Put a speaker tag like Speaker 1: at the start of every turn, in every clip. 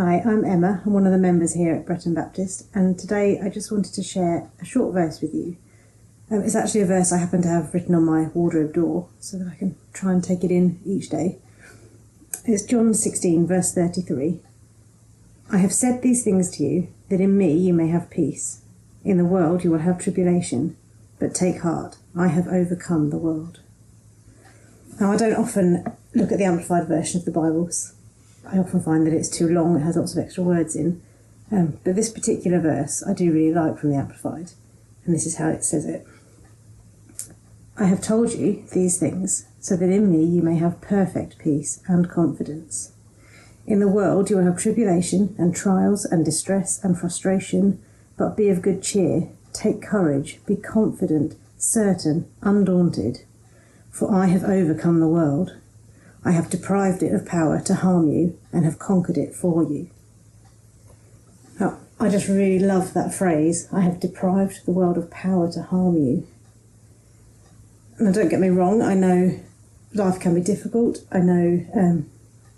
Speaker 1: Hi, I'm Emma. I'm one of the members here at Breton Baptist, and today I just wanted to share a short verse with you. Um, it's actually a verse I happen to have written on my wardrobe door so that I can try and take it in each day. It's John 16, verse 33. I have said these things to you, that in me you may have peace. In the world you will have tribulation, but take heart, I have overcome the world. Now, I don't often look at the Amplified version of the Bibles. I often find that it's too long, it has lots of extra words in. Um, but this particular verse I do really like from the Amplified, and this is how it says it. I have told you these things, so that in me you may have perfect peace and confidence. In the world you will have tribulation and trials and distress and frustration, but be of good cheer, take courage, be confident, certain, undaunted. For I have overcome the world. I have deprived it of power to harm you and have conquered it for you. Now, I just really love that phrase. I have deprived the world of power to harm you. Now, don't get me wrong, I know life can be difficult. I know um,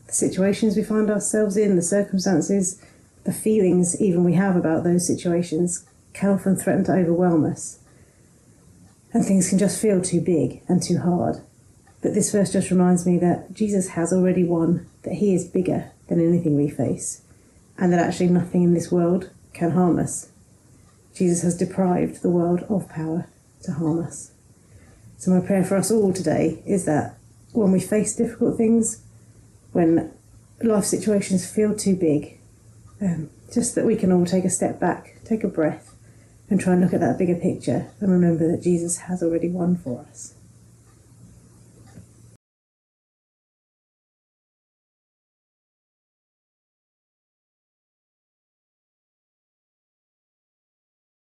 Speaker 1: the situations we find ourselves in, the circumstances, the feelings even we have about those situations can often threaten to overwhelm us. And things can just feel too big and too hard. But this verse just reminds me that Jesus has already won, that he is bigger than anything we face, and that actually nothing in this world can harm us. Jesus has deprived the world of power to harm us. So, my prayer for us all today is that when we face difficult things, when life situations feel too big, um, just that we can all take a step back, take a breath, and try and look at that bigger picture and remember that Jesus has already won for us.